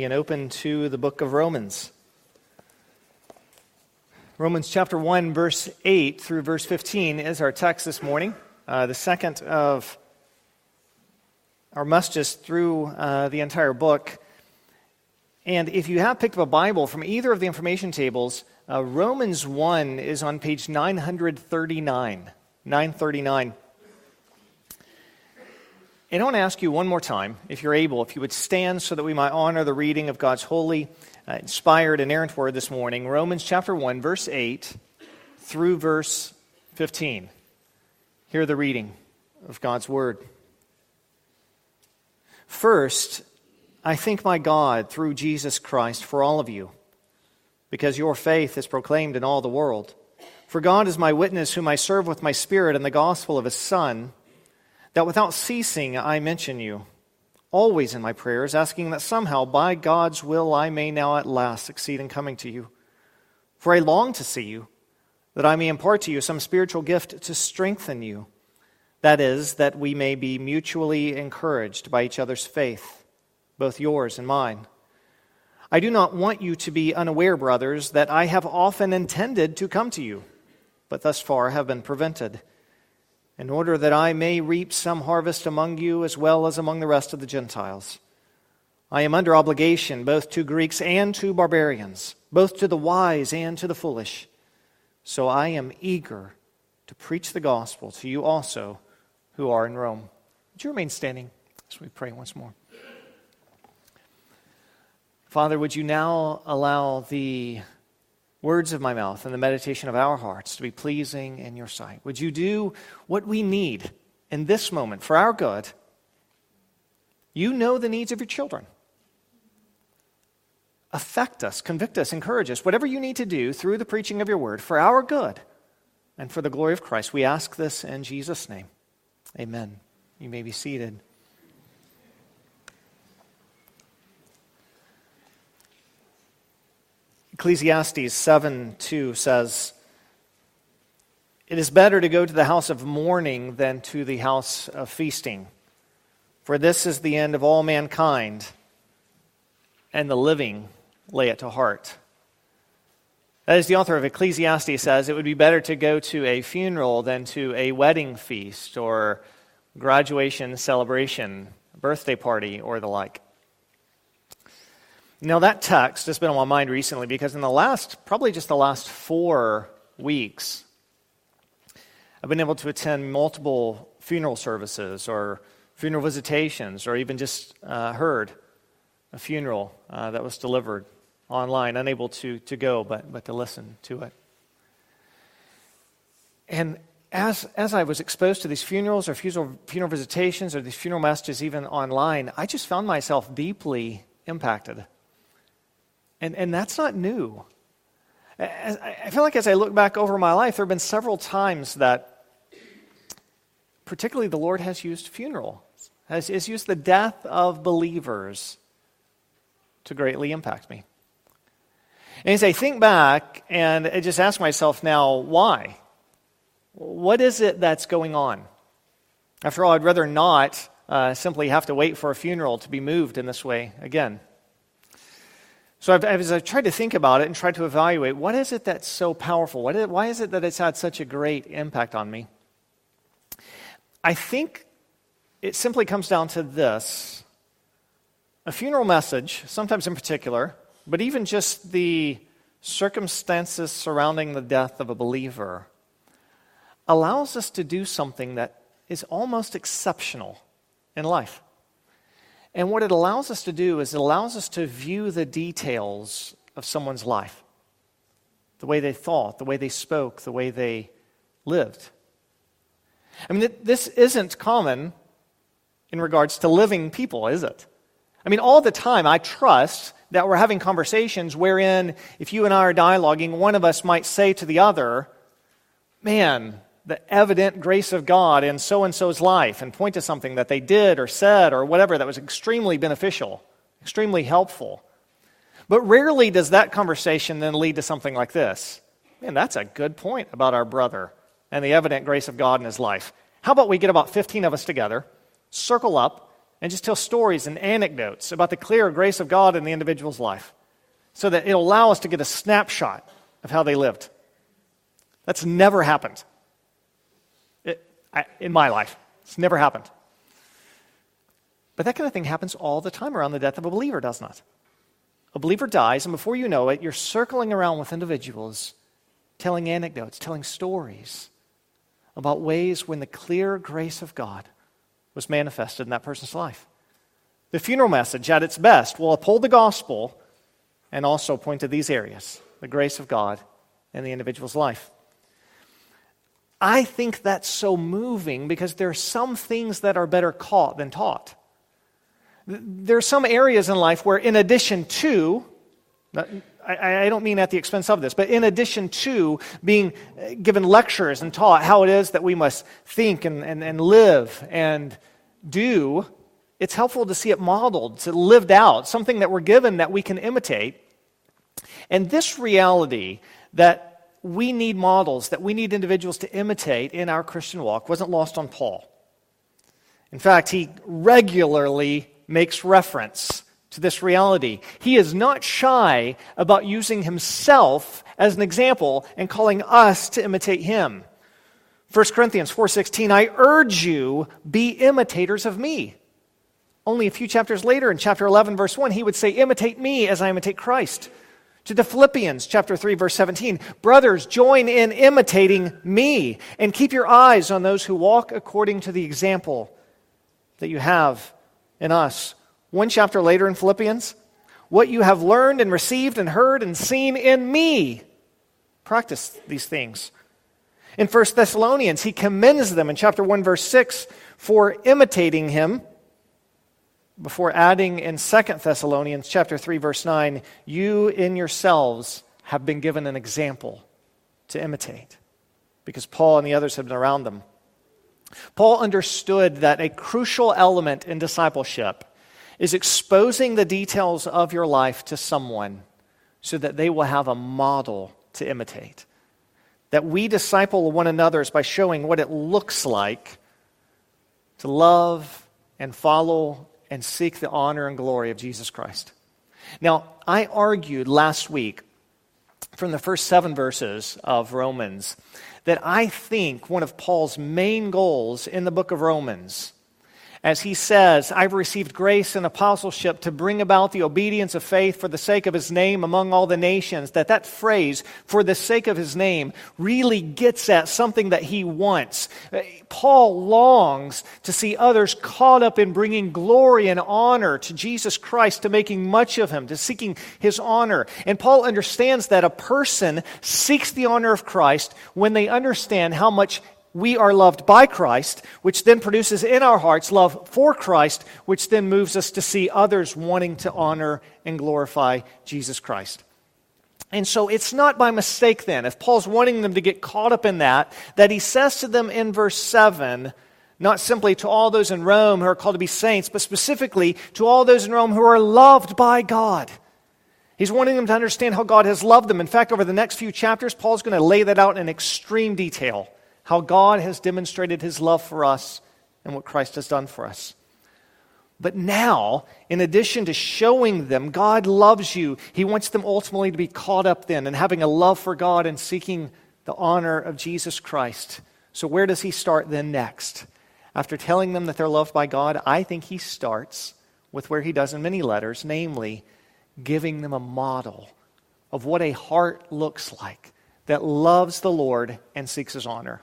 and open to the book of Romans. Romans chapter 1, verse 8 through verse 15 is our text this morning. Uh, the second of our messages through uh, the entire book. And if you have picked up a Bible from either of the information tables, uh, Romans 1 is on page 939. 939. And I want to ask you one more time, if you're able, if you would stand so that we might honor the reading of God's holy, uh, inspired, inerrant word this morning. Romans chapter 1, verse 8 through verse 15. Hear the reading of God's word. First, I thank my God through Jesus Christ for all of you, because your faith is proclaimed in all the world. For God is my witness, whom I serve with my spirit in the gospel of his Son that without ceasing I mention you, always in my prayers, asking that somehow by God's will I may now at last succeed in coming to you. For I long to see you, that I may impart to you some spiritual gift to strengthen you. That is, that we may be mutually encouraged by each other's faith, both yours and mine. I do not want you to be unaware, brothers, that I have often intended to come to you, but thus far have been prevented in order that I may reap some harvest among you as well as among the rest of the Gentiles. I am under obligation both to Greeks and to barbarians, both to the wise and to the foolish. So I am eager to preach the gospel to you also who are in Rome. Would you remain standing as we pray once more? Father, would you now allow the words of my mouth and the meditation of our hearts to be pleasing in your sight. Would you do what we need in this moment for our good? You know the needs of your children. Affect us, convict us, encourage us, whatever you need to do through the preaching of your word for our good and for the glory of Christ. We ask this in Jesus' name. Amen. You may be seated. Ecclesiastes 7 2 says, It is better to go to the house of mourning than to the house of feasting, for this is the end of all mankind, and the living lay it to heart. As the author of Ecclesiastes says it would be better to go to a funeral than to a wedding feast or graduation celebration, birthday party, or the like. Now, that text has been on my mind recently because in the last, probably just the last four weeks, I've been able to attend multiple funeral services or funeral visitations or even just uh, heard a funeral uh, that was delivered online, unable to, to go, but, but to listen to it. And as, as I was exposed to these funerals or funeral, funeral visitations or these funeral messages even online, I just found myself deeply impacted and, and that's not new. I feel like as I look back over my life, there have been several times that, particularly, the Lord has used funeral, has, has used the death of believers to greatly impact me. And as I think back and I just ask myself now, why? What is it that's going on? After all, I'd rather not uh, simply have to wait for a funeral to be moved in this way again. So I've, as I've tried to think about it and tried to evaluate, what is it that's so powerful? What is, why is it that it's had such a great impact on me? I think it simply comes down to this. A funeral message, sometimes in particular, but even just the circumstances surrounding the death of a believer, allows us to do something that is almost exceptional in life. And what it allows us to do is it allows us to view the details of someone's life the way they thought, the way they spoke, the way they lived. I mean, this isn't common in regards to living people, is it? I mean, all the time, I trust that we're having conversations wherein, if you and I are dialoguing, one of us might say to the other, Man, the evident grace of God in so and so's life and point to something that they did or said or whatever that was extremely beneficial, extremely helpful. But rarely does that conversation then lead to something like this. Man, that's a good point about our brother and the evident grace of God in his life. How about we get about 15 of us together, circle up, and just tell stories and anecdotes about the clear grace of God in the individual's life so that it'll allow us to get a snapshot of how they lived. That's never happened In my life. It's never happened. But that kind of thing happens all the time around the death of a believer, does not? it? A believer dies, and before you know it, you're circling around with individuals telling anecdotes, telling stories about ways when the clear grace of God was manifested in that person's life. The funeral message, at its best, will uphold the gospel and also point to these areas the grace of God in the individual's life. I think that's so moving because there are some things that are better caught than taught. There are some areas in life where, in addition to, I, don't mean at the expense of this, but in addition to being uh, given lectures and taught how it is that we must think and, and, and live and do, it's helpful to see it modeled, to lived out, something that we're given that we can imitate. And this reality that we need models, that we need individuals to imitate in our Christian walk, wasn't lost on Paul. In fact, he regularly makes reference to this reality. He is not shy about using himself as an example and calling us to imitate him. 1 Corinthians 4:16 I urge you be imitators of me. Only a few chapters later in chapter 11 verse 1 he would say imitate me as I imitate Christ. To the Philippians chapter 3 verse 17 brothers join in imitating me and keep your eyes on those who walk according to the example that you have in us. One chapter later in Philippians, what you have learned and received and heard and seen in me, practice these things. In 1 Thessalonians, he commends them in chapter 1, verse 6 for imitating him. Before adding in 2 Thessalonians chapter 3, verse 9, you in yourselves have been given an example to imitate. Because Paul and the others have been around them. Paul understood that a crucial element in discipleship is exposing the details of your life to someone so that they will have a model to imitate. That we disciple one another is by showing what it looks like to love and follow and seek the honor and glory of Jesus Christ. Now, I argued last week from the first seven verses of Romans that I think one of Paul's main goals in the book of Romans, as he says, I've received grace and apostleship to bring about the obedience of faith for the sake of his name among all the nations, that that phrase, for the sake of his name, really gets at something that he wants. Uh, Paul longs to see others caught up in bringing glory and honor to Jesus Christ, to making much of him, to seeking his honor. And Paul understands that a person seeks the honor of Christ when they understand how much we are loved by Christ, which then produces in our hearts love for Christ, which then moves us to see others wanting to honor and glorify Jesus Christ. And so it's not by mistake then, if Paul's wanting them to get caught up in that, that he says to them in verse 7, not simply to all those in Rome who are called to be saints, but specifically to all those in Rome who are loved by God. He's wanting them to understand how God has loved them. In fact, over the next few chapters, Paul's going to lay that out in extreme detail how God has demonstrated his love for us and what Christ has done for us. But now, in addition to showing them God loves you, he wants them ultimately to be caught up then and having a love for God and seeking the honor of Jesus Christ. So, where does he start then next? After telling them that they're loved by God, I think he starts with where he does in many letters, namely, giving them a model of what a heart looks like that loves the Lord and seeks his honor.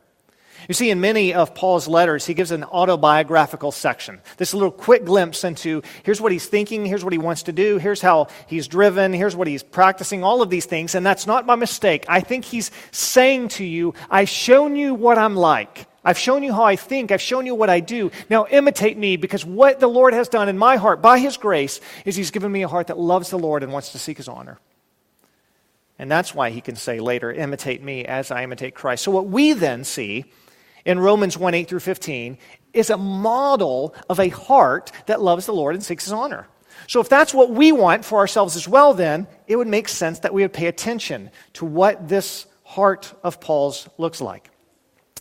You see, in many of Paul's letters, he gives an autobiographical section. This little quick glimpse into here's what he's thinking, here's what he wants to do, here's how he's driven, here's what he's practicing, all of these things. And that's not by mistake. I think he's saying to you, I've shown you what I'm like. I've shown you how I think. I've shown you what I do. Now imitate me because what the Lord has done in my heart by his grace is he's given me a heart that loves the Lord and wants to seek his honor. And that's why he can say later, imitate me as I imitate Christ. So what we then see in Romans 1 8 through 15 is a model of a heart that loves the Lord and seeks his honor. So, if that's what we want for ourselves as well, then it would make sense that we would pay attention to what this heart of Paul's looks like.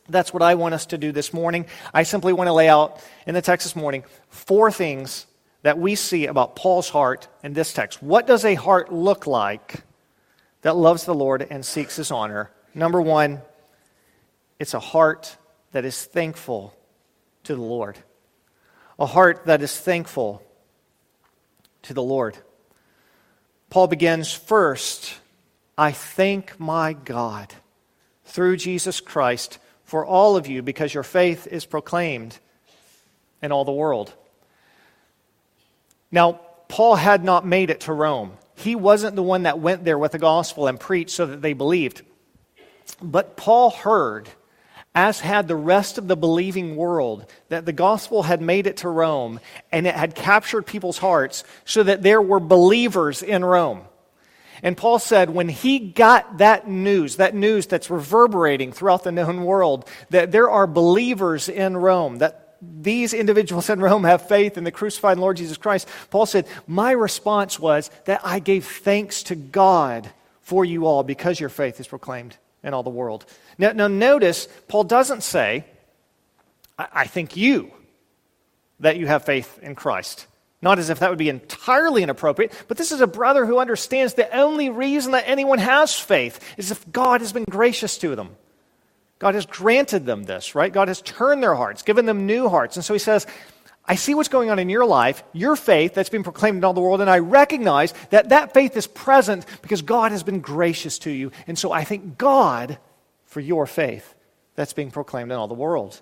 That's what I want us to do this morning. I simply want to lay out in the text this morning four things that we see about Paul's heart in this text. What does a heart look like that loves the Lord and seeks his honor? Number one, it's a heart that is thankful to the Lord. A heart that is thankful to the Lord. Paul begins first I thank my God through Jesus Christ for all of you because your faith is proclaimed in all the world. Now, Paul had not made it to Rome. He wasn't the one that went there with the gospel and preached so that they believed. But Paul heard, as had the rest of the believing world, that the gospel had made it to Rome and it had captured people's hearts so that there were believers in Rome. And Paul said when he got that news, that news that's reverberating throughout the known world, that there are believers in Rome, that these individuals in Rome have faith in the crucified Lord Jesus Christ, Paul said, My response was that I gave thanks to God for you all because your faith is proclaimed in all the world. Now, now notice, Paul doesn't say, I, I think you that you have faith in Christ. Not as if that would be entirely inappropriate, but this is a brother who understands the only reason that anyone has faith is if God has been gracious to them. God has granted them this, right? God has turned their hearts, given them new hearts. And so he says, I see what's going on in your life, your faith that's been proclaimed in all the world, and I recognize that that faith is present because God has been gracious to you. And so I thank God for your faith that's being proclaimed in all the world.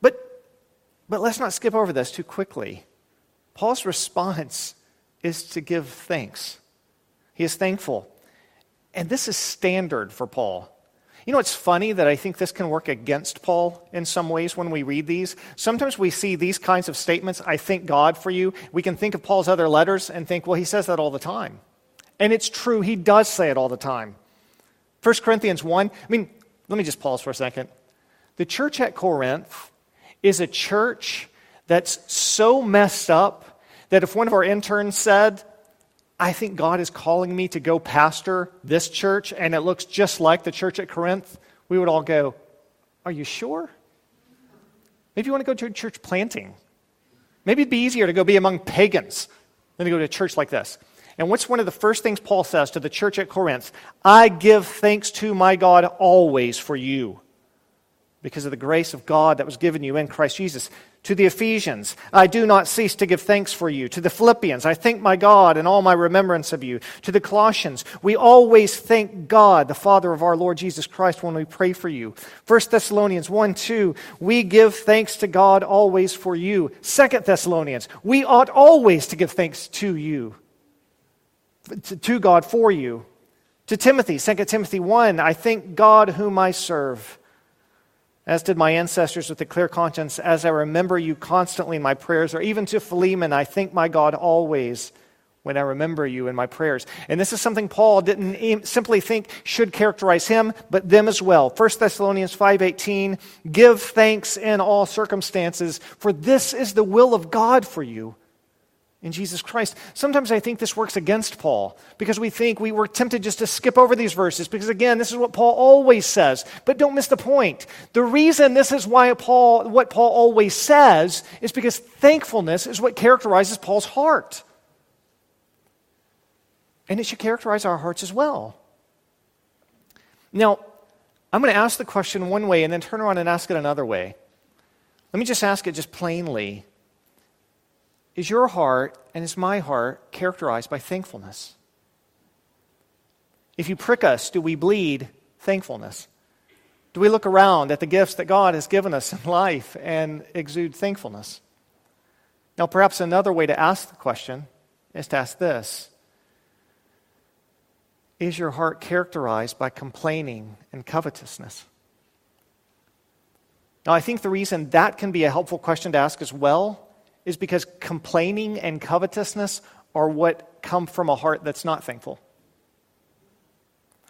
But, but let's not skip over this too quickly. Paul's response is to give thanks. He is thankful. And this is standard for Paul. You know, it's funny that I think this can work against Paul in some ways when we read these. Sometimes we see these kinds of statements, I thank God for you. We can think of Paul's other letters and think, well, he says that all the time. And it's true, he does say it all the time. 1 Corinthians 1, I mean, let me just pause for a second. The church at Corinth is a church that's so messed up that if one of our interns said, I think God is calling me to go pastor this church, and it looks just like the church at Corinth, we would all go, Are you sure? Maybe you want to go to a church planting. Maybe it'd be easier to go be among pagans than to go to a church like this. And what's one of the first things Paul says to the church at Corinth? I give thanks to my God always for you because of the grace of God that was given you in Christ Jesus. To the Ephesians, I do not cease to give thanks for you. To the Philippians, I thank my God in all my remembrance of you. To the Colossians, we always thank God, the Father of our Lord Jesus Christ, when we pray for you. 1 Thessalonians 1 2, we give thanks to God always for you. 2 Thessalonians, we ought always to give thanks to you, to God for you. To Timothy, 2 Timothy 1, I thank God whom I serve as did my ancestors with a clear conscience, as I remember you constantly in my prayers, or even to Philemon, I thank my God always when I remember you in my prayers. And this is something Paul didn't simply think should characterize him, but them as well. 1 Thessalonians 5:18, give thanks in all circumstances, for this is the will of God for you in Jesus Christ. Sometimes I think this works against Paul because we think we were tempted just to skip over these verses because again, this is what Paul always says. But don't miss the point. The reason this is why Paul what Paul always says is because thankfulness is what characterizes Paul's heart. And it should characterize our hearts as well. Now, I'm going to ask the question one way and then turn around and ask it another way. Let me just ask it just plainly. Is your heart and is my heart characterized by thankfulness? If you prick us, do we bleed thankfulness? Do we look around at the gifts that God has given us in life and exude thankfulness? Now, perhaps another way to ask the question is to ask this Is your heart characterized by complaining and covetousness? Now, I think the reason that can be a helpful question to ask as well is because complaining and covetousness are what come from a heart that's not thankful.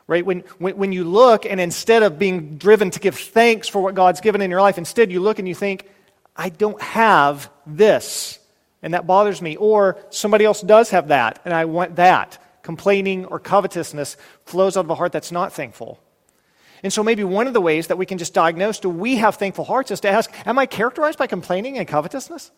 Right? When, when, when you look and instead of being driven to give thanks for what God's given in your life, instead you look and you think, I don't have this, and that bothers me. Or somebody else does have that, and I want that. Complaining or covetousness flows out of a heart that's not thankful. And so, maybe one of the ways that we can just diagnose do we have thankful hearts is to ask, Am I characterized by complaining and covetousness?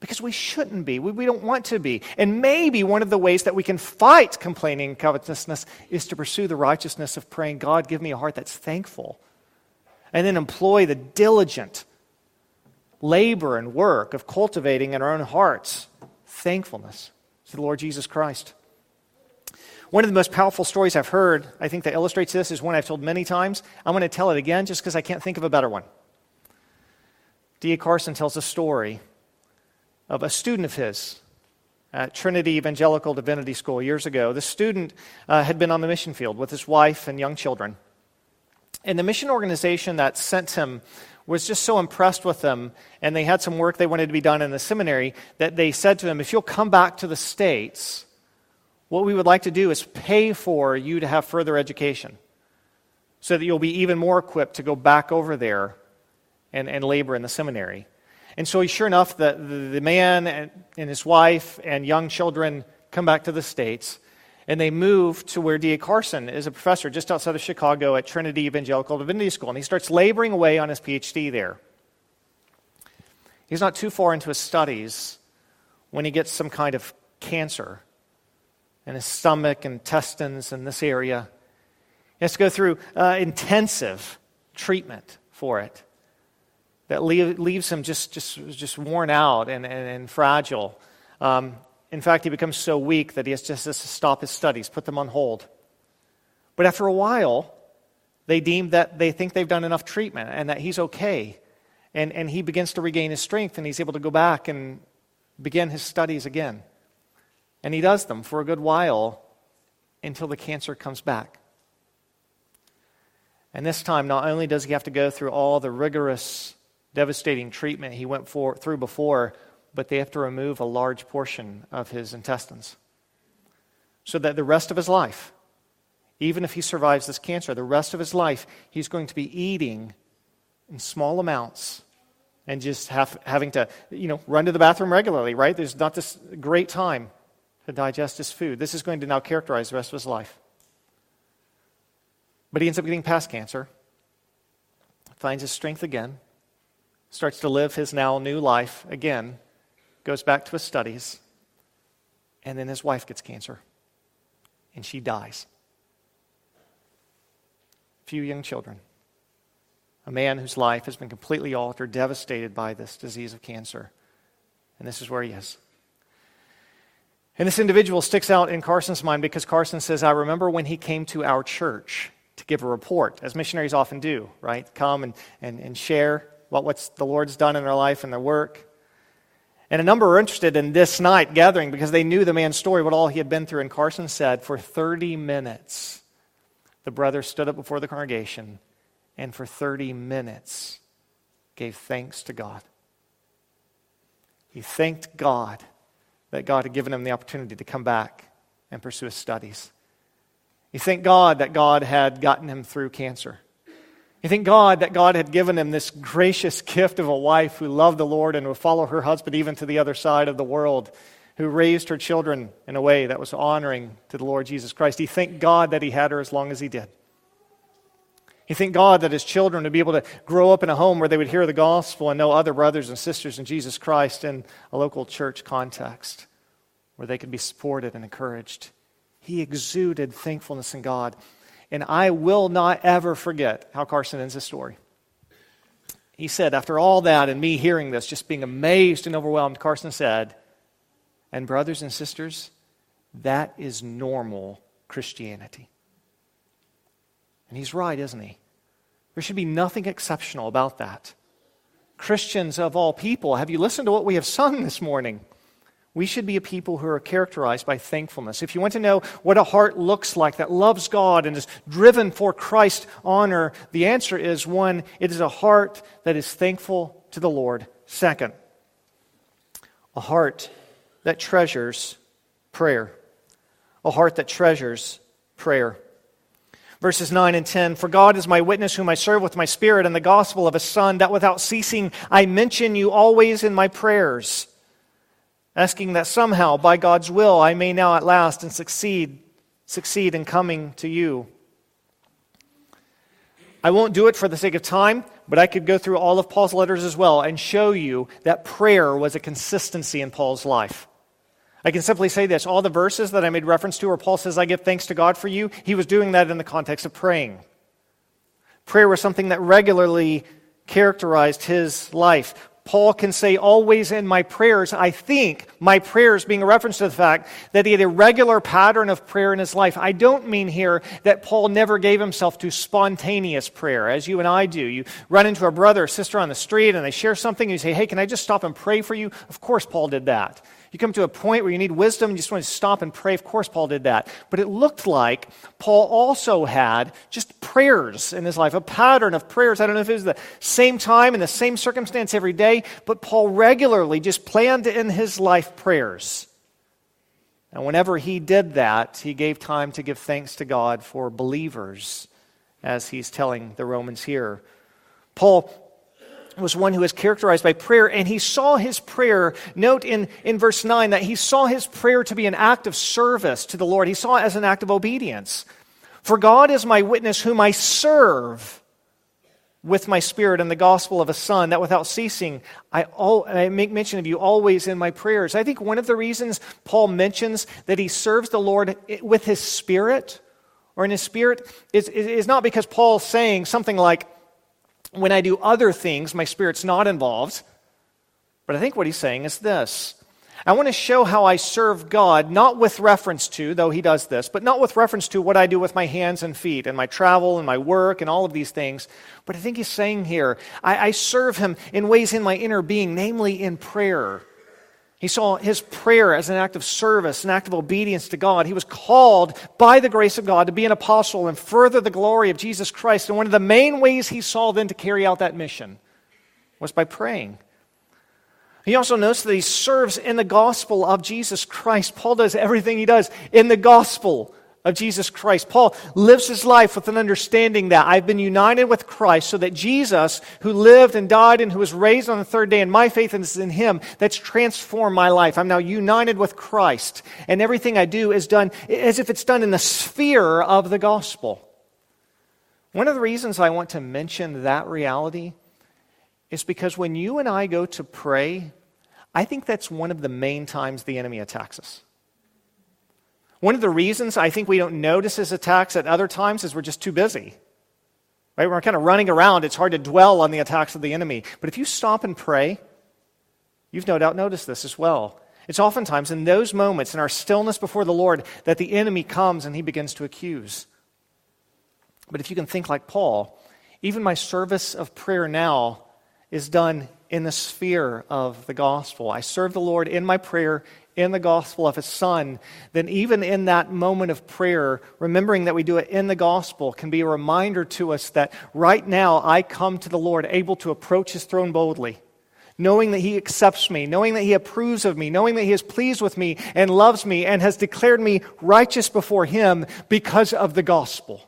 Because we shouldn't be. We, we don't want to be. And maybe one of the ways that we can fight complaining and covetousness is to pursue the righteousness of praying, God, give me a heart that's thankful. And then employ the diligent labor and work of cultivating in our own hearts thankfulness to the Lord Jesus Christ. One of the most powerful stories I've heard, I think, that illustrates this is one I've told many times. I'm going to tell it again just because I can't think of a better one. D.A. Carson tells a story of a student of his at Trinity Evangelical Divinity School years ago. The student uh, had been on the mission field with his wife and young children. And the mission organization that sent him was just so impressed with them, and they had some work they wanted to be done in the seminary that they said to him, If you'll come back to the States, what we would like to do is pay for you to have further education so that you'll be even more equipped to go back over there and, and labor in the seminary. And so, sure enough, the, the, man and, and, his wife and young children come back to the States, and they move to where D.A. Carson is a professor just outside of Chicago at Trinity Evangelical Divinity School. And he starts laboring away on his PhD there. He's not too far into his studies when he gets some kind of cancer in his stomach, intestines, in this area. He has to go through uh, intensive treatment for it that leave, leaves him just, just, just worn out and, and, and fragile. Um, in fact, he becomes so weak that he has just to stop his studies, put them on hold. But after a while, they deem that they think they've done enough treatment and that he's okay. And, and he begins to regain his strength and he's able to go back and begin his studies again. And he does them for a good while until the cancer comes back. And this time, not only does he have to go through all the rigorous, devastating treatment he went for, through before, but they have to remove a large portion of his intestines. So that the rest of his life, even if he survives this cancer, the rest of his life, he's going to be eating in small amounts and just have, having to, you know, run to the bathroom regularly, right? There's not this great time to digest his food. This is going to now characterize the rest of his life. But he ends up getting past cancer, finds his strength again, starts to live his now new life again, goes back to his studies, and then his wife gets cancer, and she dies. Few young children. A man whose life has been completely altered, devastated by this disease of cancer. And this is where he is. And this individual sticks out in Carson's mind because Carson says, I remember when he came to our church to give a report, as missionaries often do, right? Come and, and, and share what what's the Lord's done in their life and their work. And a number were interested in this night gathering because they knew the man's story, what all he had been through. And Carson said, for 30 minutes, the brother stood up before the congregation and for 30 minutes gave thanks to God. He thanked God that God had given him the opportunity to come back and pursue his studies. He thanked God that God had gotten him through cancer. You thank God that God had given him this gracious gift of a wife who loved the Lord and would follow her husband even to the other side of the world, who raised her children in a way that was honoring to the Lord Jesus Christ. He thanked God that he had her as long as he did. He thanked God that his children would be able to grow up in a home where they would hear the gospel and know other brothers and sisters in Jesus Christ in a local church context where they could be supported and encouraged. He exuded thankfulness in God. And I will not ever forget how Carson ends his story. He said, after all that and me hearing this, just being amazed and overwhelmed, Carson said, And brothers and sisters, that is normal Christianity. And he's right, isn't he? There should be nothing exceptional about that. Christians of all people, have you listened to what we have sung this morning? We should be a people who are characterized by thankfulness. If you want to know what a heart looks like that loves God and is driven for Christ's honor, the answer is one, it is a heart that is thankful to the Lord. Second, a heart that treasures prayer. A heart that treasures prayer. Verses 9 and 10 For God is my witness, whom I serve with my spirit and the gospel of his Son, that without ceasing I mention you always in my prayers, asking that somehow, by God's will, I may now at last and succeed, succeed in coming to you. I won't do it for the sake of time, but I could go through all of Paul's letters as well and show you that prayer was a consistency in Paul's life. I can simply say this all the verses that I made reference to where Paul says, I give thanks to God for you, he was doing that in the context of praying. Prayer was something that regularly characterized his life. Paul can say, always in my prayers, I think my prayers being a reference to the fact that he had a regular pattern of prayer in his life. I don't mean here that Paul never gave himself to spontaneous prayer, as you and I do. You run into a brother or sister on the street and they share something, and you say, Hey, can I just stop and pray for you? Of course, Paul did that. You come to a point where you need wisdom, and you just want to stop and pray. Of course, Paul did that. But it looked like Paul also had just prayers in his life, a pattern of prayers. I don't know if it was the same time and the same circumstance every day, but Paul regularly just planned in his life prayers. And whenever he did that, he gave time to give thanks to God for believers, as he's telling the Romans here. Paul was one who was characterized by prayer, and he saw his prayer. Note in, in verse 9 that he saw his prayer to be an act of service to the Lord. He saw it as an act of obedience. For God is my witness, whom I serve with my spirit and the gospel of a son, that without ceasing, I, all, I make mention of you always in my prayers. I think one of the reasons Paul mentions that he serves the Lord with his spirit or in his spirit is, is not because Paul's saying something like, when I do other things, my spirit's not involved. But I think what he's saying is this I want to show how I serve God, not with reference to, though he does this, but not with reference to what I do with my hands and feet and my travel and my work and all of these things. But I think he's saying here, I, I serve him in ways in my inner being, namely in prayer. He saw his prayer as an act of service, an act of obedience to God. He was called by the grace of God to be an apostle and further the glory of Jesus Christ. And one of the main ways he saw then to carry out that mission was by praying. He also notes that he serves in the gospel of Jesus Christ. Paul does everything he does in the gospel of Jesus Christ. Paul lives his life with an understanding that I've been united with Christ so that Jesus, who lived and died and who was raised on the third day, and my faith is in him, that's transformed my life. I'm now united with Christ. And everything I do is done as if it's done in the sphere of the gospel. One of the reasons I want to mention that reality is because when you and I go to pray, I think that's one of the main times the enemy attacks us. One of the reasons I think we don't notice his attacks at other times is we're just too busy. Right? We're kind of running around. It's hard to dwell on the attacks of the enemy. But if you stop and pray, you've no doubt noticed this as well. It's oftentimes in those moments, in our stillness before the Lord, that the enemy comes and he begins to accuse. But if you can think like Paul, even my service of prayer now is done in the sphere of the gospel. I serve the Lord in my prayer in the gospel of his son, then even in that moment of prayer, remembering that we do it in the gospel can be a reminder to us that right now I come to the Lord able to approach his throne boldly. Knowing that he accepts me, knowing that he approves of me, knowing that he is pleased with me and loves me and has declared me righteous before him because of the gospel,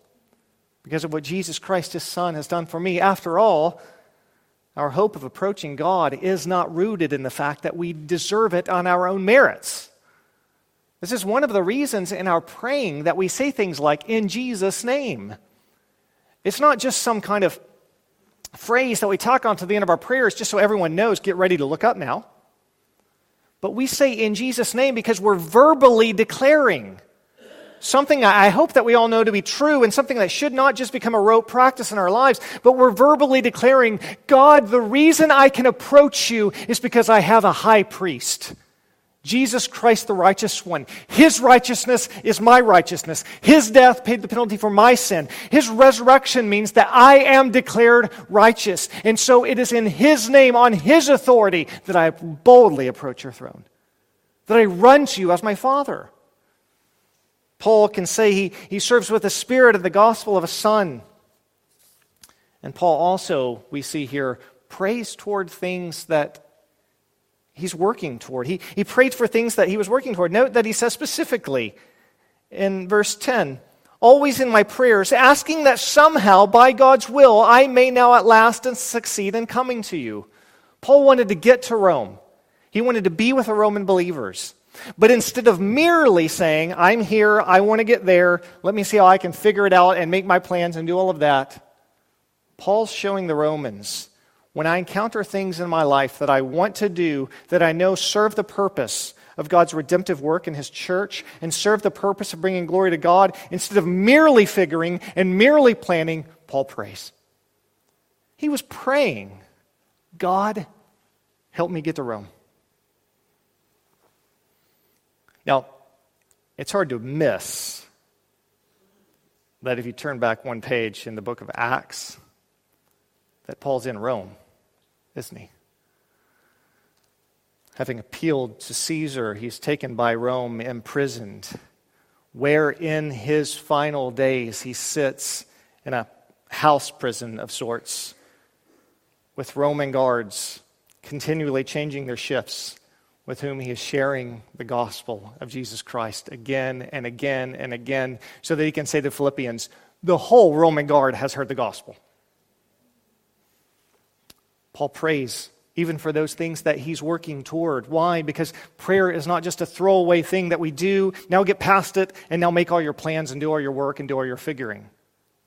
because of what Jesus Christ, his son, has done for me. After all, our hope of approaching God is not rooted in the fact that we deserve it on our own merits. This is one of the reasons in our praying that we say things like, in Jesus' name. It's not just some kind of phrase that we tack on to the end of our prayers just so everyone knows, get ready to look up now. But we say in Jesus' name because we're verbally declaring something I hope that we all know to be true and something that should not just become a rote practice in our lives, but we're verbally declaring, God, the reason I can approach you is because I have a high priest. Jesus Christ, the righteous one. His righteousness is my righteousness. His death paid the penalty for my sin. His resurrection means that I am declared righteous. And so it is in His name, on His authority, that I boldly approach your throne. That I run to you as my Father. Paul can say he, he serves with the spirit of the gospel of a son. And Paul also, we see here, prays toward things that he's working toward. He, he prayed for things that he was working toward. Note that he says specifically in verse 10 always in my prayers, asking that somehow, by God's will, I may now at last succeed in coming to you. Paul wanted to get to Rome, he wanted to be with the Roman believers. But instead of merely saying, I'm here, I want to get there, let me see how I can figure it out and make my plans and do all of that, Paul's showing the Romans when I encounter things in my life that I want to do that I know serve the purpose of God's redemptive work in His church and serve the purpose of bringing glory to God, instead of merely figuring and merely planning, Paul prays. He was praying, God, help me get to Rome. Now, it's hard to miss that if you turn back one page in the book of Acts, that Paul's in Rome, isn't he? Having appealed to Caesar, he's taken by Rome, imprisoned, where in his final days he sits in a house prison of sorts with Roman guards continually changing their shifts with whom he is sharing the gospel of Jesus Christ again and again and again so that he can say to Philippians, the whole Roman guard has heard the gospel. Paul prays even for those things that he's working toward. Why? Because prayer is not just a throwaway thing that we do, now get past it, and now make all your plans and do all your work and do all your figuring.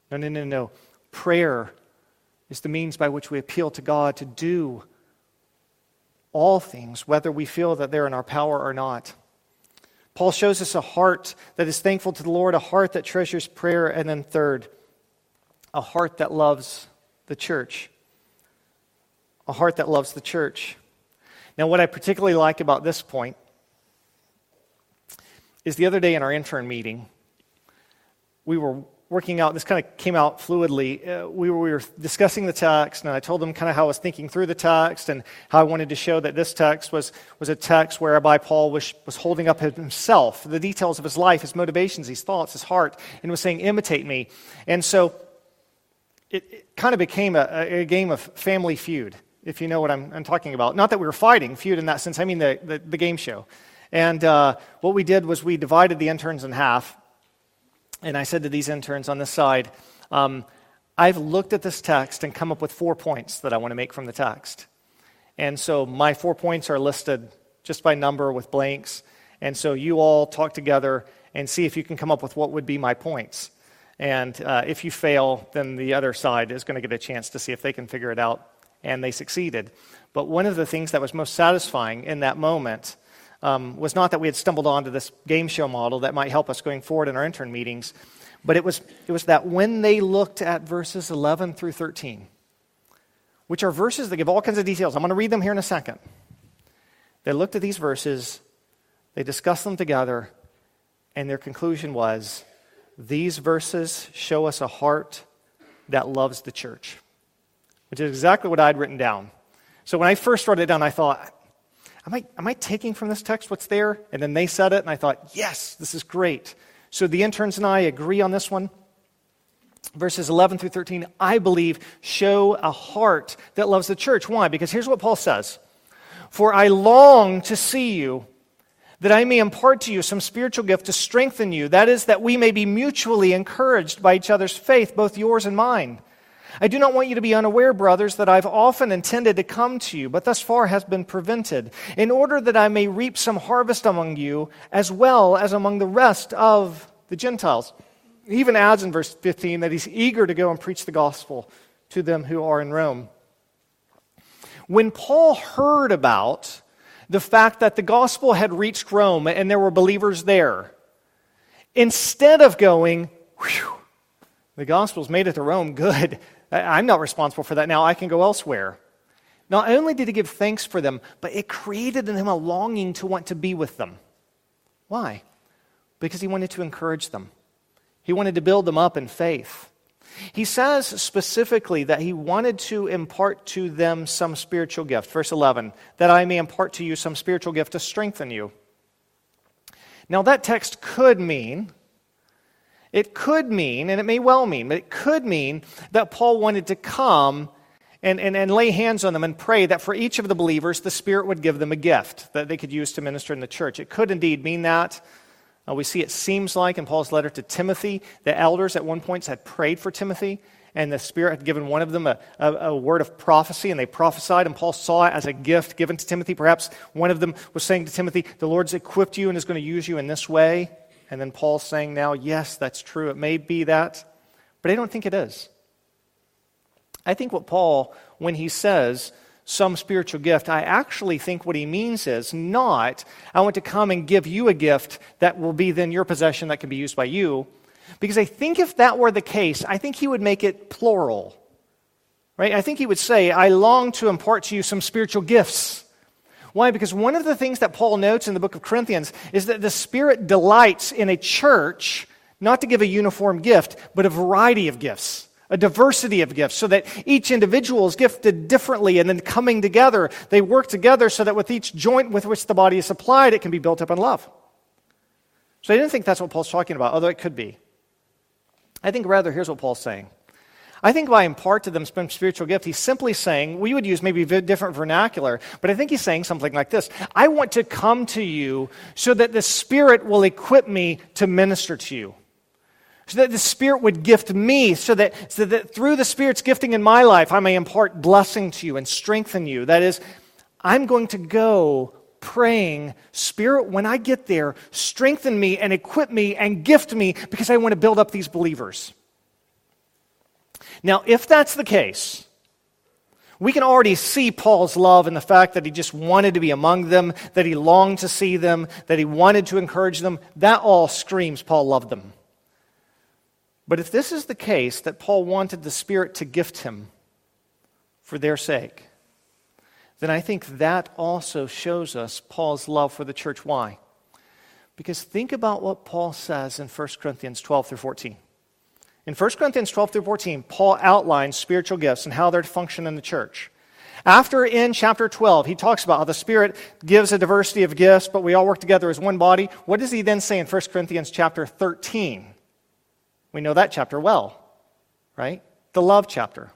No, no, no, no. Prayer is the means by which we appeal to God to do all things, whether we feel that they're in our power or not. Paul shows us a heart that is thankful to the Lord, a heart that treasures prayer, and then third, a heart that loves the church. A heart that loves the church. Now, what I particularly like about this point is the other day in our intern meeting, we were working out, this kind of came out fluidly. Uh, we, were, we were discussing the text, and I told them kind of how I was thinking through the text and how I wanted to show that this text was, was a text whereby Paul was, was holding up himself, the details of his life, his motivations, his thoughts, his heart, and was saying, Imitate me. And so it, it kind of became a, a, game of family feud, if you know what I'm, I'm, talking about. Not that we were fighting, feud in that sense, I mean the, the, the game show. And uh, what we did was we divided the interns in half and I said to these interns on this side, um, I've looked at this text and come up with four points that I want to make from the text. And so my four points are listed just by number with blanks. And so you all talk together and see if you can come up with what would be my points. And uh, if you fail, then the other side is going to get a chance to see if they can figure it out. And they succeeded. But one of the things that was most satisfying in that moment um, was not that we had stumbled onto this game show model that might help us going forward in our intern meetings, but it was, it was that when they looked at verses 11 through 13, which are verses that give all kinds of details, I'm going to read them here in a second. They looked at these verses, they discussed them together, and their conclusion was these verses show us a heart that loves the church, which is exactly what I'd written down. So when I first wrote it down, I thought, am I, am I taking from this text what's there? And then they said it, and I thought, yes, this is great. So the interns and I agree on this one. Verses 11 through 13, I believe, show a heart that loves the church. Why? Because here's what Paul says For I long to see you, that I may impart to you some spiritual gift to strengthen you. That is, that we may be mutually encouraged by each other's faith, both yours and mine. I do not want you to be unaware, brothers, that I've often intended to come to you, but thus far has been prevented, in order that I may reap some harvest among you, as well as among the rest of the Gentiles. He even adds in verse 15 that he's eager to go and preach the gospel to them who are in Rome. When Paul heard about the fact that the gospel had reached Rome and there were believers there, instead of going, the gospel's made it to Rome, good. I'm not responsible for that now. I can go elsewhere. Not only did he give thanks for them, but it created in him a longing to want to be with them. Why? Because he wanted to encourage them, he wanted to build them up in faith. He says specifically that he wanted to impart to them some spiritual gift. Verse 11, that I may impart to you some spiritual gift to strengthen you. Now, that text could mean it could mean, and it may well mean, but it could mean that Paul wanted to come and, and, and lay hands on them and pray that for each of the believers, the Spirit would give them a gift that they could use to minister in the church. It could indeed mean that. Uh, we see it seems like in Paul's letter to Timothy, the elders at one point had prayed for Timothy, and the Spirit had given one of them a, a, a, word of prophecy, and they prophesied, and Paul saw it as a gift given to Timothy. Perhaps one of them was saying to Timothy, The Lord's equipped you and is going to use you in this way. And then Paul's saying now, yes, that's true. It may be that, but I don't think it is. I think what Paul, when he says some spiritual gift, I actually think what he means is not, I want to come and give you a gift that will be then your possession that can be used by you. Because I think if that were the case, I think he would make it plural. Right? I think he would say, I long to impart to you some spiritual gifts. Why? Because one of the things that Paul notes in the book of Corinthians is that the Spirit delights in a church not to give a uniform gift, but a variety of gifts, a diversity of gifts, so that each individual is gifted differently and then coming together, they work together so that with each joint with which the body is supplied, it can be built up in love. So I didn't think that's what Paul's talking about, although it could be. I think rather, here's what Paul's saying. I think by impart to them spiritual gift, he's simply saying, we would use maybe different vernacular, but I think he's saying something like this I want to come to you so that the Spirit will equip me to minister to you. So that the Spirit would gift me, so that, so that through the Spirit's gifting in my life, I may impart blessing to you and strengthen you. That is, I'm going to go praying, Spirit, when I get there, strengthen me and equip me and gift me because I want to build up these believers. Now, if that's the case, we can already see Paul's love in the fact that he just wanted to be among them, that he longed to see them, that he wanted to encourage them. That all screams Paul loved them. But if this is the case, that Paul wanted the Spirit to gift him for their sake, then I think that also shows us Paul's love for the church. Why? Because think about what Paul says in 1 Corinthians 12 through 14. In 1 Corinthians 12 through 14, Paul outlines spiritual gifts and how they're to function in the church. After in chapter 12, he talks about how the Spirit gives a diversity of gifts, but we all work together as one body. What does he then say in 1 Corinthians chapter 13? We know that chapter well, right? The love chapter.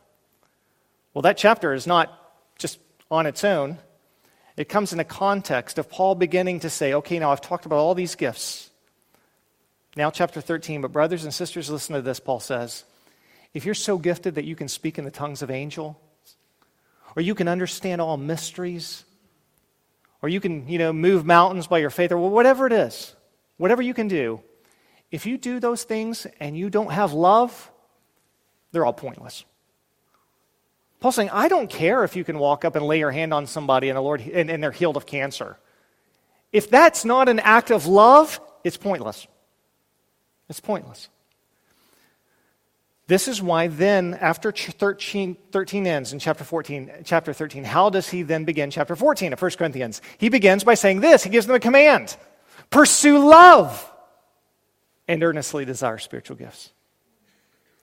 Well, that chapter is not just on its own. It comes in a context of Paul beginning to say, okay, now I've talked about all these gifts. Now, chapter 13, but brothers and sisters, listen to this, Paul says. If you're so gifted that you can speak in the tongues of angels, or you can understand all mysteries, or you can, you know, move mountains by your faith, or whatever it is, whatever you can do, if you do those things and you don't have love, they're all pointless. Paul's saying, I don't care if you can walk up and lay your hand on somebody and, the Lord, and, and they're healed of cancer. If that's not an act of love, it's pointless. It's pointless. This is why then, after 13, 13, ends in chapter 14, chapter 13, how does he then begin chapter 14 of 1 Corinthians? He begins by saying this. He gives them a command. Pursue love and earnestly desire spiritual gifts.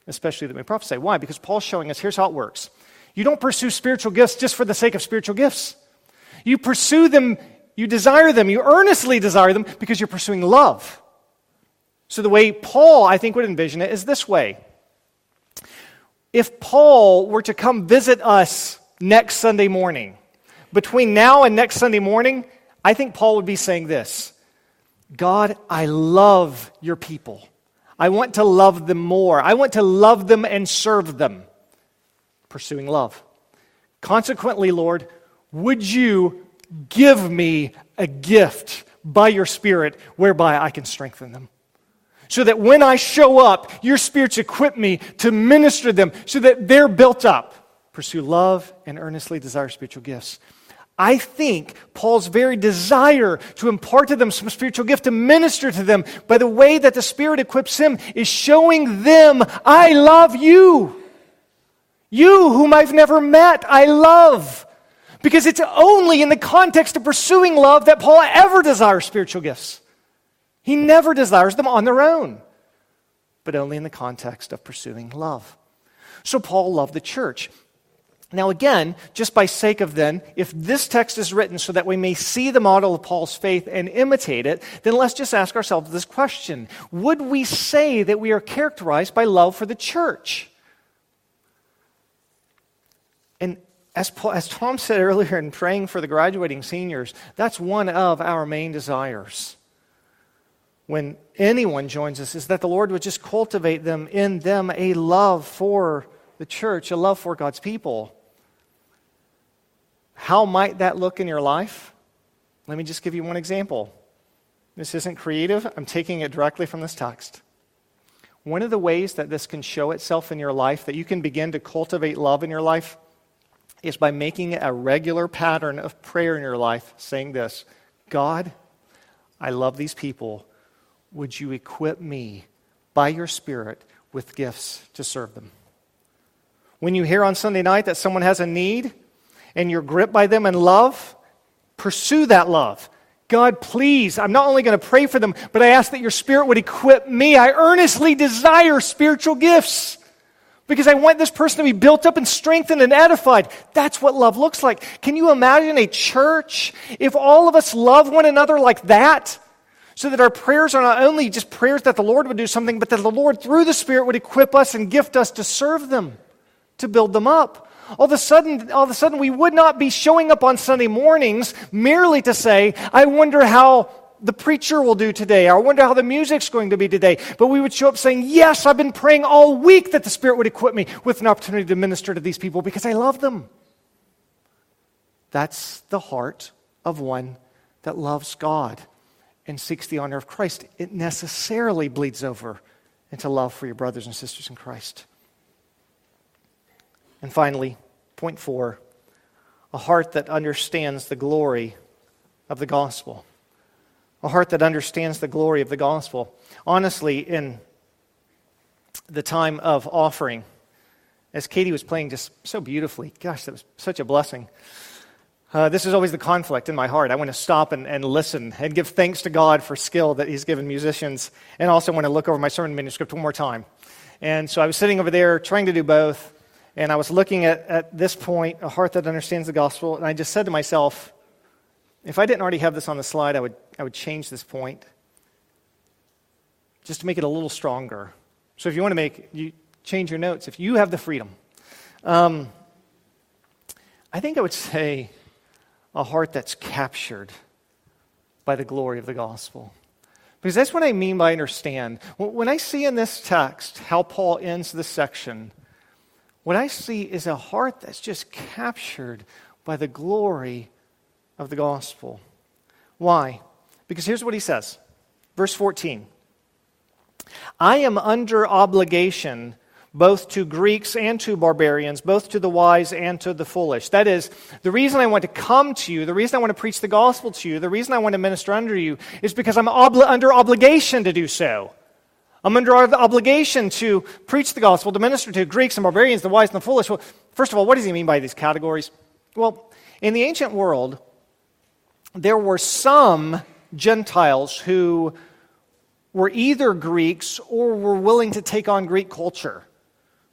Especially that we prophesy. Why? Because Paul's showing us here's how it works. You don't pursue spiritual gifts just for the sake of spiritual gifts. You pursue them, you desire them, you earnestly desire them because you're pursuing love. So, the way Paul, I think, would envision it is this way. If Paul were to come visit us next Sunday morning, between now and next Sunday morning, I think Paul would be saying this God, I love your people. I want to love them more. I want to love them and serve them. Pursuing love. Consequently, Lord, would you give me a gift by your Spirit whereby I can strengthen them? So that when I show up, your spirits equip me to minister them so that they're built up. Pursue love and earnestly desire spiritual gifts. I think Paul's very desire to impart to them some spiritual gift, to minister to them by the way that the Spirit equips him, is showing them, I love you. You, whom I've never met, I love. Because it's only in the context of pursuing love that Paul ever desires spiritual gifts. He never desires them on their own, but only in the context of pursuing love. So Paul loved the church. Now, again, just by sake of then, if this text is written so that we may see the model of Paul's faith and imitate it, then let's just ask ourselves this question Would we say that we are characterized by love for the church? And as, Paul, as Tom said earlier in praying for the graduating seniors, that's one of our main desires when anyone joins us is that the Lord would just cultivate them in them a love for the church, a love for God's people. How might that look in your life? Let me just give you one example. This isn't creative, I'm taking it directly from this text. one of the ways that this can show itself in your life, that you can begin to cultivate love in your life, is by making a regular pattern of prayer in your life, saying this God, I love these people. Would you equip me by your Spirit with gifts to serve them? When you hear on Sunday night that someone has a need and you're gripped by them in love, pursue that love. God, please, I'm not only going to pray for them, but I ask that your Spirit would equip me. I earnestly desire spiritual gifts because I want this person to be built up and strengthened and edified. That's what love looks like. Can you imagine a church if all of us love one another like that? So that our prayers are not only just prayers that the Lord would do something, but that the Lord, through the Spirit, would equip us and gift us to serve them, to build them up. All of a sudden, all of a sudden, we would not be showing up on Sunday mornings merely to say, I wonder how the preacher will do today. I wonder how the music's going to be today. But we would show up saying, Yes, I've been praying all week that the Spirit would equip me with an opportunity to minister to these people because I love them. That's the heart of one that loves God and seeks the honor of Christ. It necessarily bleeds over into love for your brothers and sisters in Christ. And finally, point four a heart that understands the glory of the gospel. A heart that understands the glory of the gospel. Honestly, in the time of offering, as Katie was playing just so beautifully, gosh, that was such a blessing. Uh, this is always the conflict in my heart. I want to stop and, and listen and give thanks to God for skill that He's given musicians, and also want to look over my sermon manuscript one more time. And so I was sitting over there trying to do both, and I was looking at, at this point, a heart that understands the gospel, and I just said to myself, if I didn't already have this on the slide, I would, I would change this point just to make it a little stronger. So if you want to make, you change your notes, if you have the freedom. Um, I think I would say a heart that's captured by the glory of the gospel. Because that's what I mean by understand. When I see in this text how Paul ends this section, what I see is a heart that's just captured by the glory of the gospel. Why? Because here's what he says. Verse 14 I am under obligation both to Greeks and to barbarians, both to the wise and to the foolish. That is, the reason I want to come to you, the reason I want to preach the gospel to you, the reason I want to minister under you is because I'm under obligation to do so. I'm under obligation to preach the gospel, to minister to Greeks and barbarians, the wise and the foolish. Well, first of all, what does he mean by these categories? Well, in the ancient world, there were some Gentiles who were either Greeks or were willing to take on Greek culture.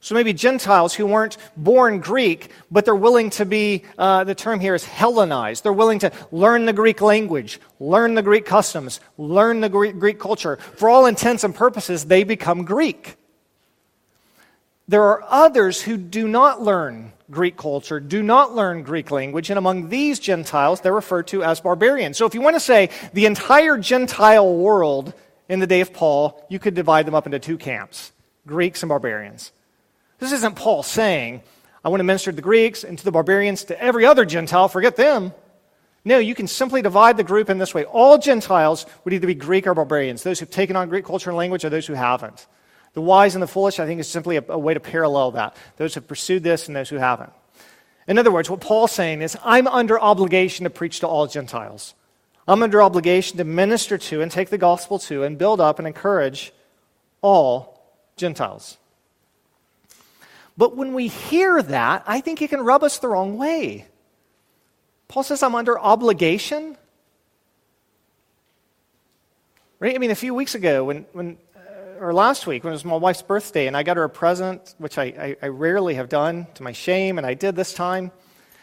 So maybe Gentiles who weren't born Greek, but they're willing to be, uh, the term here is Hellenized. They're willing to learn the Greek language, learn the Greek customs, learn the Greek, Greek culture. For all intents and purposes, they become Greek. There are others who do not learn Greek culture, do not learn Greek language, and among these Gentiles, they're referred to as barbarians. So if you want to say the entire Gentile world in the day of Paul, you could divide them up into two camps Greeks and barbarians. This isn't Paul saying, I want to minister to the Greeks and to the barbarians, to every other Gentile, forget them. No, you can simply divide the group in this way. All Gentiles would either be Greek or barbarians, those who've taken on Greek culture and language or those who haven't. The wise and the foolish, I think, is simply a, a way to parallel that. Those who have pursued this and those who haven't. In other words, what Paul's saying is, I'm under obligation to preach to all Gentiles. I'm under obligation to minister to and take the gospel to and build up and encourage all Gentiles. But when we hear that, I think it can rub us the wrong way. Paul says, I'm under obligation. Right? I mean, a few weeks ago, when, when uh, or last week, when it was my wife's birthday, and I got her a present, which I, I, I rarely have done to my shame, and I did this time.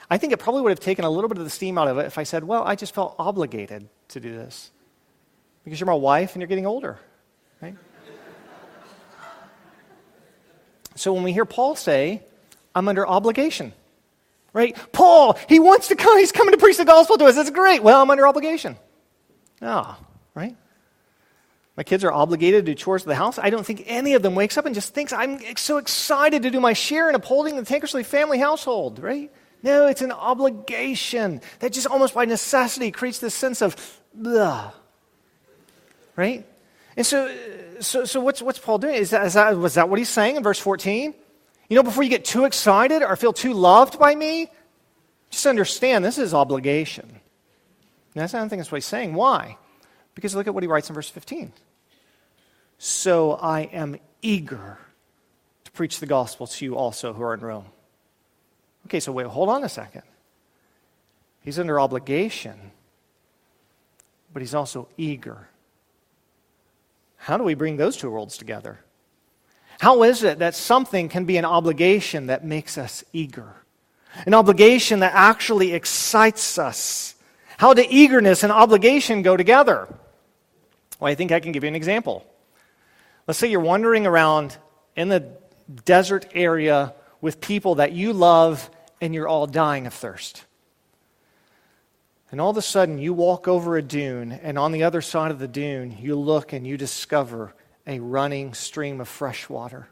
I think it probably would have taken a little bit of the steam out of it if I said, Well, I just felt obligated to do this. Because you're my wife and you're getting older, right? So when we hear Paul say, I'm under obligation, right? Paul, he wants to come, he's coming to preach the gospel to us. That's great. Well, I'm under obligation. Ah, oh, right? My kids are obligated to do chores of the house. I don't think any of them wakes up and just thinks, I'm so excited to do my share in upholding the Tankersley family household, right? No, it's an obligation that just almost by necessity creates this sense of, blah, right? And so so, so what's, what's Paul doing? Is that, is that, was that what he's saying in verse 14? You know, before you get too excited or feel too loved by me, just understand this is obligation. That's, I don't think that's what he's saying. Why? Because look at what he writes in verse 15. So I am eager to preach the gospel to you also who are in Rome. Okay, so wait, hold on a second. He's under obligation, but he's also eager. How do we bring those two worlds together? How is it that something can be an obligation that makes us eager? An obligation that actually excites us? How do eagerness and obligation go together? Well, I think I can give you an example. Let's say you're wandering around in the desert area with people that you love and you're all dying of thirst. And all of a sudden, you walk over a dune, and on the other side of the dune, you look and you discover a running stream of fresh water.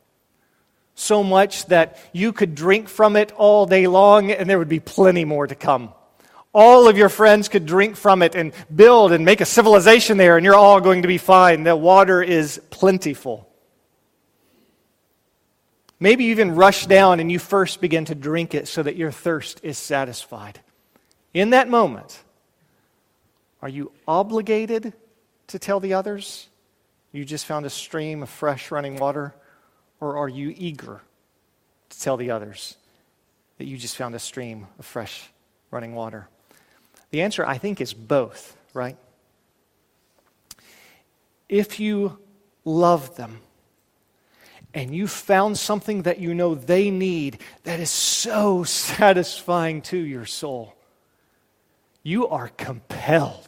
So much that you could drink from it all day long, and there would be plenty more to come. All of your friends could drink from it and build and make a civilization there, and you're all going to be fine. The water is plentiful. Maybe you even rush down and you first begin to drink it so that your thirst is satisfied. In that moment, are you obligated to tell the others you just found a stream of fresh running water? Or are you eager to tell the others that you just found a stream of fresh running water? The answer, I think, is both, right? If you love them, and you found something that you know they need that is so satisfying to your soul, you are compelled.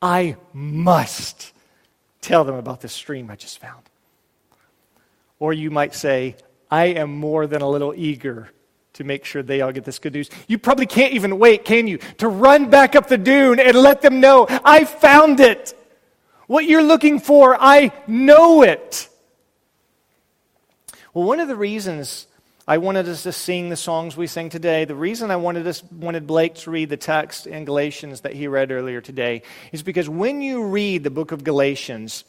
I must tell them about this stream I just found. Or you might say, I am more than a little eager to make sure they all get this good news. You probably can't even wait, can you, to run back up the dune and let them know, I found it. What you're looking for, I know it. Well, one of the reasons I wanted us to sing the songs we sing today, the reason I wanted us wanted Blake to read the text in Galatians that he read earlier today is because when you read the book of Galatians,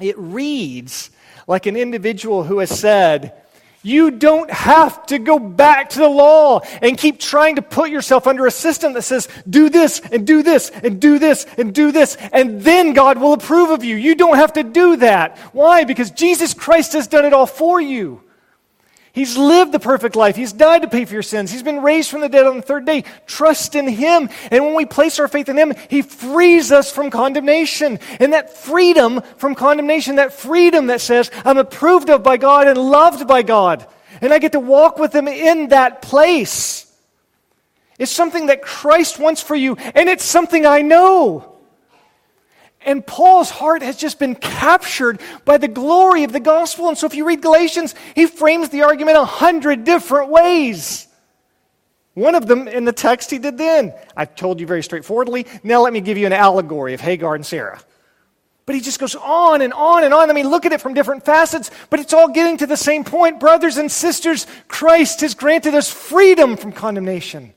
it reads like an individual who has said, you don't have to go back to the law and keep trying to put yourself under a system that says, do this and do this and do this and do this, and then God will approve of you. You don't have to do that. Why? Because Jesus Christ has done it all for you. He's lived the perfect life. He's died to pay for your sins. He's been raised from the dead on the third day. Trust in Him. And when we place our faith in Him, He frees us from condemnation. And that freedom from condemnation, that freedom that says, I'm approved of by God and loved by God. And I get to walk with Him in that place. It's something that Christ wants for you. And it's something I know. And Paul's heart has just been captured by the glory of the gospel. And so if you read Galatians, he frames the argument a hundred different ways. One of them in the text he did then. I told you very straightforwardly. Now let me give you an allegory of Hagar and Sarah. But he just goes on and on and on. I mean, look at it from different facets, but it's all getting to the same point. Brothers and sisters, Christ has granted us freedom from condemnation.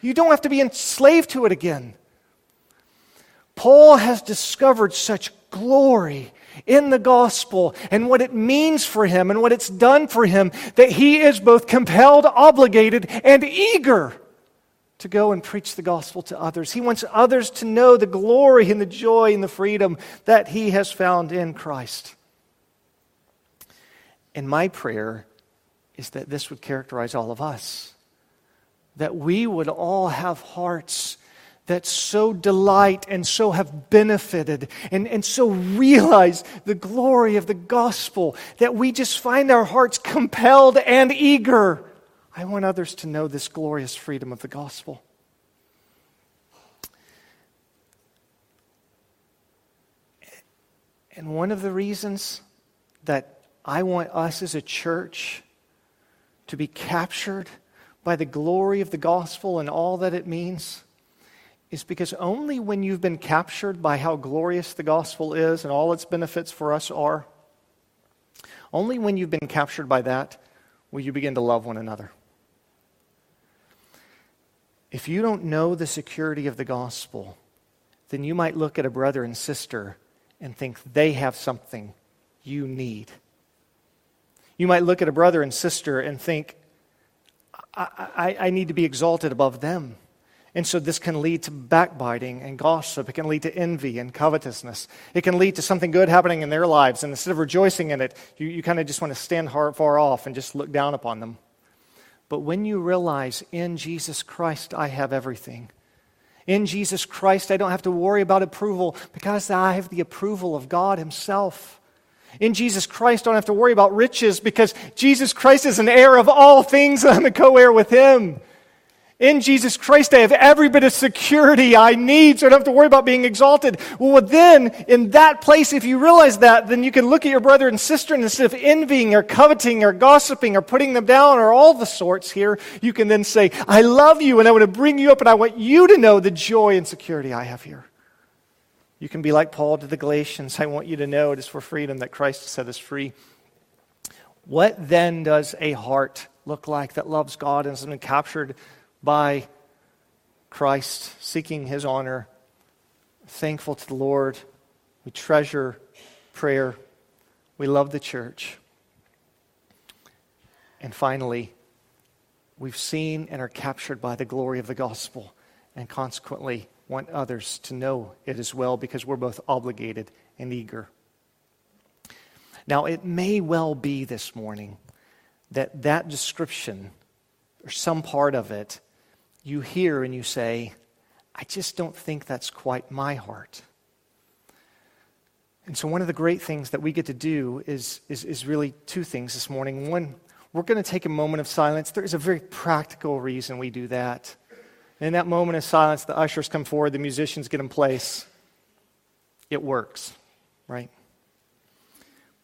You don't have to be enslaved to it again. Paul has discovered such glory in the gospel and what it means for him and what it's done for him that he is both compelled, obligated, and eager to go and preach the gospel to others. He wants others to know the glory and the joy and the freedom that he has found in Christ. And my prayer is that this would characterize all of us. That we would all have hearts that so delight and so have benefited and, and so realize the glory of the gospel that we just find our hearts compelled and eager. I want others to know this glorious freedom of the gospel. And one of the reasons that I want us as a church to be captured by the glory of the gospel and all that it means is because only when you've been captured by how glorious the gospel is and all its benefits for us are, only when you've been captured by that will you begin to love one another. If you don't know the security of the gospel, then you might look at a brother and sister and think they have something you need. You might look at a brother and sister and think, I, I, I need to be exalted above them. And so this can lead to backbiting and gossip. It can lead to envy and covetousness. It can lead to something good happening in their lives. And instead of rejoicing in it, you, you kind of just want to stand far off and just look down upon them. But when you realize in Jesus Christ, I have everything. In Jesus Christ, I don't have to worry about approval because I have the approval of God Himself. In Jesus Christ, I don't have to worry about riches because Jesus Christ is an heir of all things and I'm a co heir with Him. In Jesus Christ, I have every bit of security I need, so I don't have to worry about being exalted. Well, then, in that place, if you realize that, then you can look at your brother and sister, and instead of envying or coveting or gossiping or putting them down or all the sorts here, you can then say, I love you, and I want to bring you up, and I want you to know the joy and security I have here. You can be like Paul to the Galatians. I want you to know it is for freedom that Christ has set us free. What then does a heart look like that loves God and has been captured? By Christ, seeking his honor, thankful to the Lord. We treasure prayer. We love the church. And finally, we've seen and are captured by the glory of the gospel, and consequently want others to know it as well because we're both obligated and eager. Now, it may well be this morning that that description, or some part of it, you hear and you say, I just don't think that's quite my heart. And so, one of the great things that we get to do is, is, is really two things this morning. One, we're going to take a moment of silence. There is a very practical reason we do that. in that moment of silence, the ushers come forward, the musicians get in place. It works, right?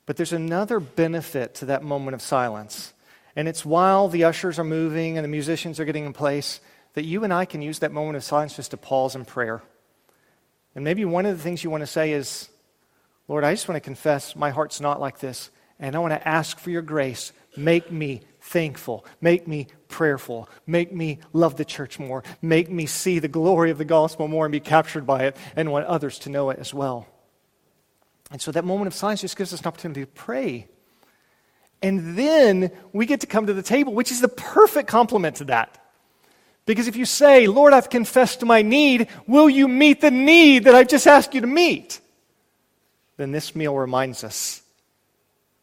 But there's another benefit to that moment of silence. And it's while the ushers are moving and the musicians are getting in place that you and I can use that moment of silence just to pause in prayer. And maybe one of the things you want to say is, Lord, I just want to confess my heart's not like this. And I want to ask for your grace. Make me thankful. Make me prayerful. Make me love the church more. Make me see the glory of the gospel more and be captured by it and want others to know it as well. And so that moment of silence just gives us an opportunity to pray. And then we get to come to the table, which is the perfect complement to that. Because if you say, Lord, I've confessed my need, will you meet the need that I've just asked you to meet? Then this meal reminds us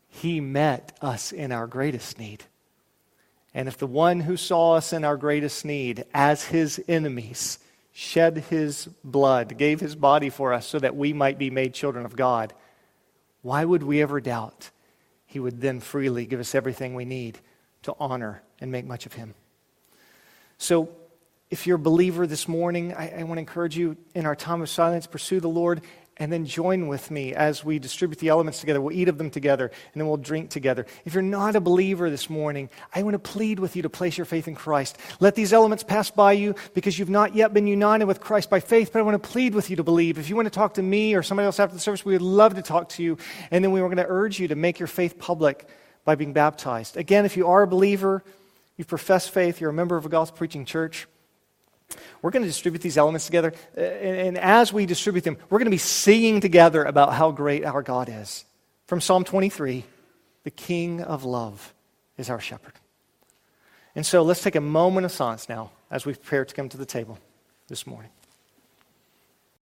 He met us in our greatest need. And if the one who saw us in our greatest need as His enemies shed His blood, gave His body for us so that we might be made children of God, why would we ever doubt He would then freely give us everything we need to honor and make much of Him? So, if you're a believer this morning, I, I want to encourage you in our time of silence, pursue the Lord, and then join with me as we distribute the elements together. We'll eat of them together, and then we'll drink together. If you're not a believer this morning, I want to plead with you to place your faith in Christ. Let these elements pass by you because you've not yet been united with Christ by faith, but I want to plead with you to believe. If you want to talk to me or somebody else after the service, we would love to talk to you. And then we were going to urge you to make your faith public by being baptized. Again, if you are a believer, You've professed faith, you're a member of a gospel preaching church. We're going to distribute these elements together. Uh, and, as we distribute them, we're going to be singing together about how great our God is. From Psalm 23 The King of Love is our shepherd. And so let's take a moment of silence now as we prepare to come to the table this morning.